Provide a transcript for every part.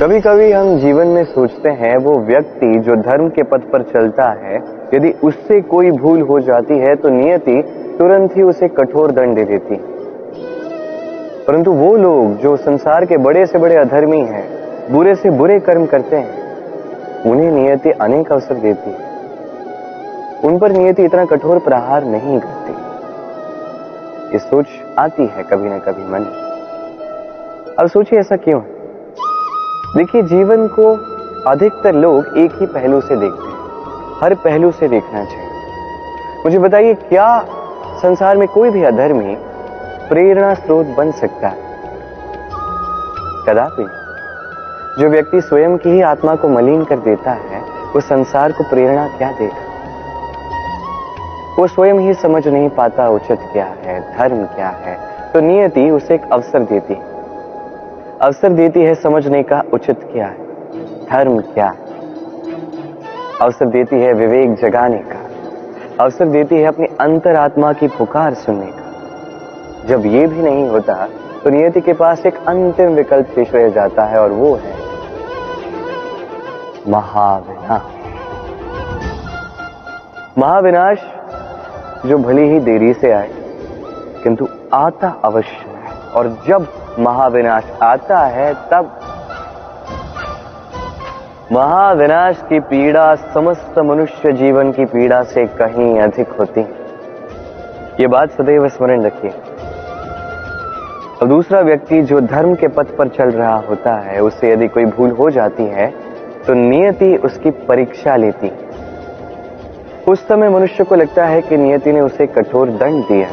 कभी कभी हम जीवन में सोचते हैं, वो व्यक्ति जो धर्म के पथ पर चलता है, यदि उससे कोई भूल हो जाती है तो नियति तुरंत ही उसे कठोर दंड दे देती परंतु वो लोग जो संसार के बड़े से बड़े अधर्मी हैं, बुरे से बुरे कर्म करते हैं, उन्हें नियति अनेक अवसर देती है। उन पर नियति इतना कठोर प्रहार नहीं करती। ये सोच आती है कभी ना कभी मन अब सोचिए ऐसा क्यों है? देखिए, जीवन को अधिकतर लोग एक ही पहलू से देखते हैं। हर पहलू से देखना चाहिए। मुझे बताइए, क्या संसार में कोई भी अधर्मी प्रेरणा स्रोत बन सकता है? कदापि जो व्यक्ति स्वयं की ही आत्मा को मलिन कर देता है, वो संसार को प्रेरणा क्या देगा? वो स्वयं ही समझ नहीं पाता उचित क्या है, धर्म क्या है तो नियति उसे एक अवसर देती है। अवसर देती है समझने का उचित क्या है? धर्म क्या है? अवसर देती है विवेक जगाने का। अवसर देती है अपनी अंतरात्मा की पुकार सुनने का। जब ये भी नहीं होता तो नियति के पास एक अंतिम विकल्प शेष रह जाता है और वो है महाविनाश। महाविनाश जो भली ही देरी से आए, किंतु आता अवश्य है। और जब महाविनाश आता है तब। महाविनाश की पीड़ा समस्त मनुष्य जीवन की पीड़ा से कहीं अधिक होती। ये बात सदैव स्मरण रखिए। और दूसरा व्यक्ति जो धर्म के पथ पर चल रहा होता है, उससे यदि कोई भूल हो जाती है तो नियति उसकी परीक्षा लेती। उस समय मनुष्य को लगता है कि नियति ने उसे कठोर दंड दिया।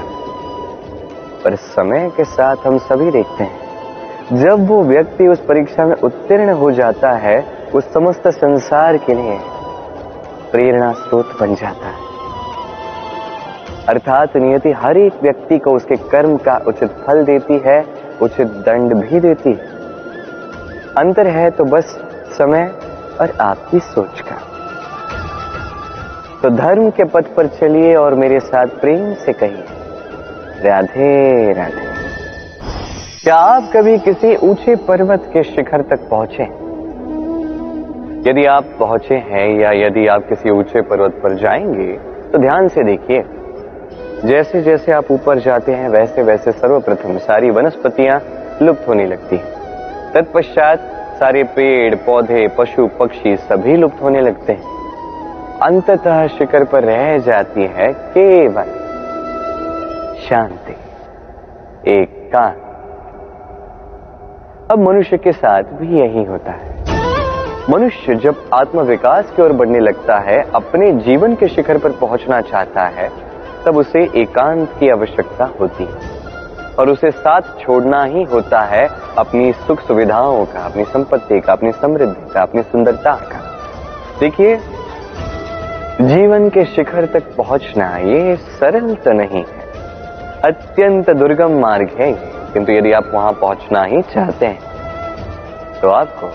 पर समय के साथ हम सभी देखते हैं। जब वो व्यक्ति उस परीक्षा में उत्तीर्ण हो जाता है, उस समस्त संसार के लिए प्रेरणा स्रोत बन जाता है। अर्थात नियति हर एक व्यक्ति को उसके कर्म का उचित फल देती है, उचित दंड भी देती है। अंतर है तो बस समय और आपकी सोच का। तो धर्म के पथ पर चलिए और मेरे साथ प्रेम से कहिए। राधे राधे। क्या आप कभी किसी ऊँचे पर्वत के शिखर तक पहुँचे? यदि आप पहुँचे हैं या यदि आप किसी ऊँचे पर्वत पर जाएँगे तो ध्यान से देखिए। जैसे जैसे आप ऊपर जाते हैं वैसे वैसे सर्वप्रथम सारी वनस्पतियाँ लुप्त होने लगती हैं। तत्पश्चात सारे पेड़, पौधे, पशु, पक्षी सभी लुप्त होने लगते हैं। अंततः शिखर पर रह जाती है केवल। शांति, एकांत। अब मनुष्य के साथ भी यही होता है। मनुष्य जब आत्म विकास की ओर बढ़ने लगता है, अपने जीवन के शिखर पर पहुँचना चाहता है, तब उसे एकांत की आवश्यकता होती है। और उसे साथ छोड़ना ही होता है अपनी सुख सुविधाओं का, अपनी संपत्ति का, अपनी समृद्धि का, अपनी सुंदरता का। देखिए, जीवन के शिखर तक पहुँचना, ये सरल तो नहीं। अत्यंत दुर्गम मार्ग है किंतु यदि आप वहाँ पहुँचना ही चाहते हैं तो आपको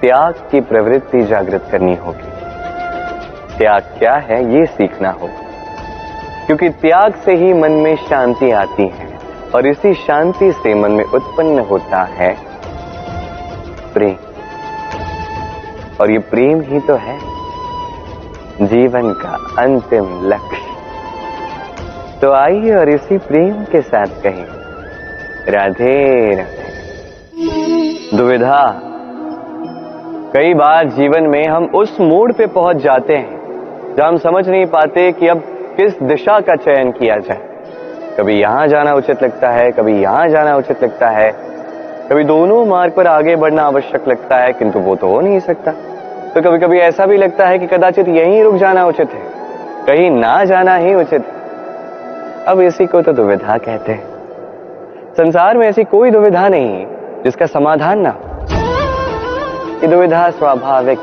त्याग की प्रवृत्ति जागृत करनी होगी। त्याग क्या है, ये सीखना होगा। क्योंकि त्याग से ही मन में शांति आती है, और इसी शांति से मन में उत्पन्न होता है प्रेम। और ये प्रेम ही तो है, जीवन का अंतिम लक्ष्य। तो आइए और इसी प्रेम के साथ कहें, राधे राधे। दुविधा, कई बार जीवन में हम उस मोड़ पे पहुँच जाते हैं जब हम समझ नहीं पाते कि अब किस दिशा का चयन किया जाए। कभी यहाँ जाना उचित लगता है, कभी यहाँ जाना उचित लगता है। कभी दोनों मार्ग पर आगे बढ़ना आवश्यक लगता है, किंतु वो तो हो नहीं सकता। तो कभी कभी ऐसा भी लगता है कि कदाचित यहीं रुक जाना उचित है, कहीं ना जाना ही उचित है। अब इसी को तो दुविधा कहते हैं। संसार में ऐसी कोई दुविधा नहीं जिसका समाधान ना ये दुविधा स्वाभाविक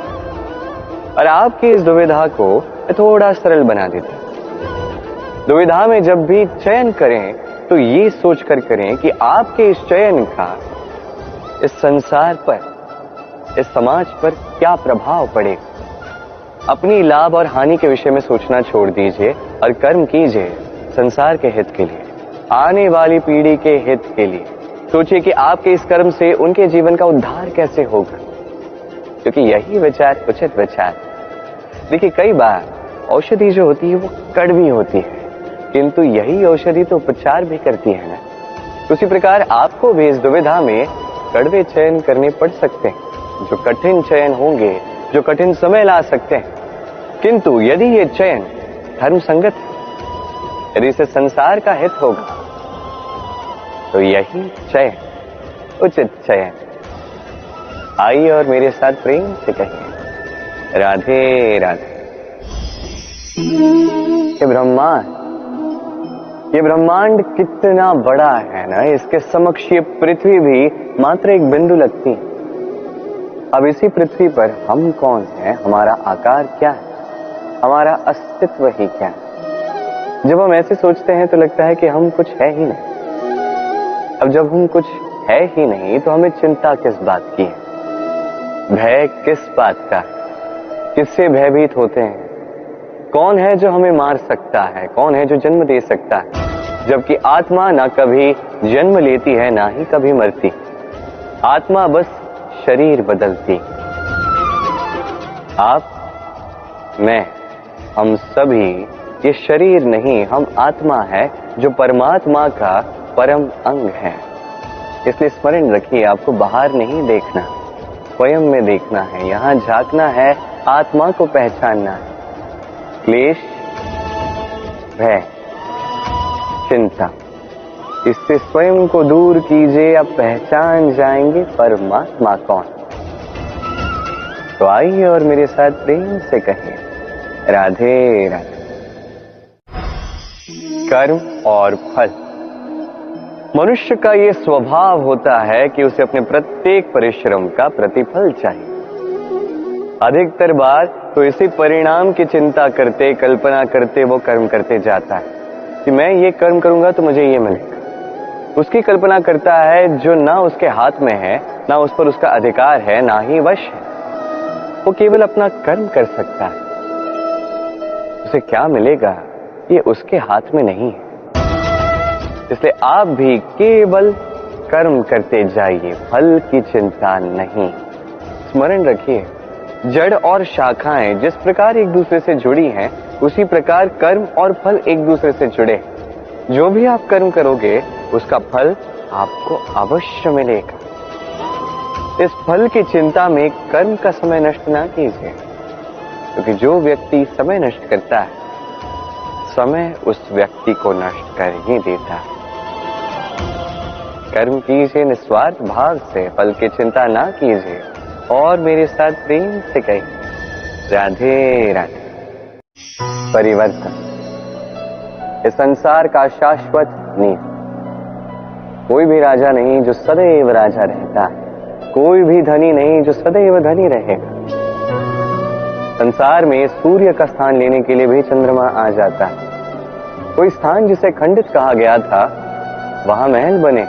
और आपकी इस दुविधा को थोड़ा सरल बना देते दुविधा में जब भी चयन करें तो ये सोचकर करें कि आपके इस चयन का, इस संसार पर, इस समाज पर क्या प्रभाव पड़ेगा? अपनी लाभ और हानि के विषय में सोचना छोड़ दीजिए और कर्म कीजिए। संसार के हित के लिए, आने वाली पीढ़ी के हित के लिए। सोचिए कि आपके इस कर्म से उनके जीवन का उद्धार कैसे होगा। क्योंकि यही विचार, उचित विचार। देखिए, कई बार औषधि जो होती है, वो कड़वी होती है। किंतु यही औषधि तो उपचार भी करती है ना। उसी प्रकार आपको भी इस दुविधा में कड़वे चयन करने पड़ सकते हैं। जो कठिन चयन होंगे, जो कठिन समय ला सकते हैं। किंतु यदि ये चयन धर्म संगत है यदि इसे संसार का हित होगा। तो यही चयन उचित चयन आइए और मेरे साथ प्रेम से कहिए, राधे राधे। ये ब्रह्मांड ये ब्रह्मांड कितना बड़ा है ना, इसके समक्ष ये पृथ्वी भी मात्र एक बिंदु लगती है। अब इसी पृथ्वी पर हम कौन है? हमारा आकार क्या है? हमारा अस्तित्व ही क्या है? जब हम ऐसे सोचते हैं तो लगता है कि हम कुछ है ही नहीं। अब जब हम कुछ है ही नहीं तो हमें चिंता किस बात की है? भय किस बात का है? किससे भयभीत होते हैं? कौन है जो हमें मार सकता है? कौन है जो जन्म दे सकता है? जबकि आत्मा ना कभी जन्म लेती है, ना ही कभी मरती। आत्मा बस शरीर बदलती आप, मैं, हम सभी ये शरीर नहीं, हम आत्मा है, जो परमात्मा का परम अंग है। इसलिए स्मरण रखिए, आपको बाहर नहीं देखना, स्वयं में देखना है। यहाँ झांकना है, आत्मा को पहचानना है। क्लेश, भय, चिंता, इससे स्वयं को दूर कीजिए, आप पहचान जाएँगे परमात्मा कौन। तो आइए और मेरे साथ प्रेम से कहें, राधे राधे। कर्म और फल। मनुष्य का यह स्वभाव होता है कि उसे अपने प्रत्येक परिश्रम का प्रतिफल चाहिए। अधिकतर बार तो इसी परिणाम की चिंता करते, कल्पना करते, वो कर्म करते जाता है कि मैं ये कर्म करूँगा तो मुझे ये मिलेगा। उसकी कल्पना करता है जो ना उसके हाथ में है, ना उस पर उसका अधिकार है, ना ही वश है। वो केवल अपना कर्म कर सकता है। उसे क्या मिलेगा? ये उसके हाथ में नहीं है। इसलिए आप भी केवल कर्म करते जाइए, फल की चिंता नहीं। स्मरण रखिए, जड़ और शाखाएँ जिस प्रकार एक दूसरे से जुड़ी हैं, उसी प्रकार कर्म और फल एक दूसरे से जुड़े जो भी आप कर्म करोगे, उसका फल आपको अवश्य मिलेगा। इस फल की चिंता में कर्म का समय नष्ट ना कीजिए, क्योंकि तो जो व्यक्ति समय नष्ट करता है समय उस व्यक्ति को नष्ट कर ही देता। कर्म कीजिए, निस्वार्थ भाव से, फल की चिंता ना कीजिए। और मेरे साथ प्रेम से कही राधे राधे। परिवर्तन। इस संसार का शाश्वत नियम कोई भी राजा नहीं जो सदैव राजा रहता। है कोई भी धनी नहीं जो सदैव धनी रहेगा। संसार में सूर्य का स्थान लेने के लिए भी चंद्रमा आ जाता। है कोई स्थान जिसे खंडित कहा गया था, वहाँ महल बने।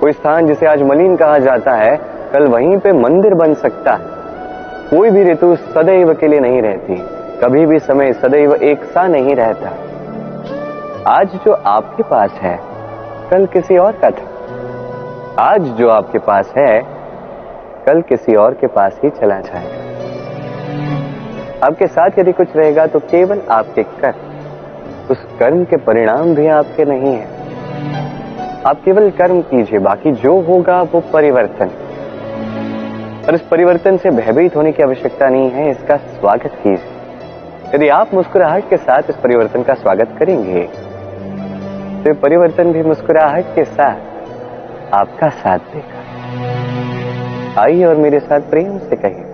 कोई स्थान जिसे आज मलिन कहा जाता है, कल वहीं पे मंदिर बन सकता है। कोई भी ऋतु सदैव के लिए नहीं रहती, कभी भी समय सदैव एक सा नहीं रहता। आज जो आपके पास है, कल किसी और का था। आज जो आपके पास है, कल किसी और के पास ही चला जाएगा। आपके साथ यदि कुछ रहेगा तो केवल आपके कर्म उस कर्म के परिणाम भी आपके नहीं है। आप केवल कर्म कीजिए, बाकी जो होगा वो परिवर्तन। और इस परिवर्तन से भयभीत होने की आवश्यकता नहीं है, इसका स्वागत कीजिए। यदि आप मुस्कुराहट के साथ इस परिवर्तन का स्वागत करेंगे तो परिवर्तन भी मुस्कुराहट के साथ आपका साथ देगा। आइए और मेरे साथ प्रेम से कहिए,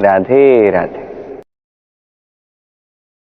राधे राधे।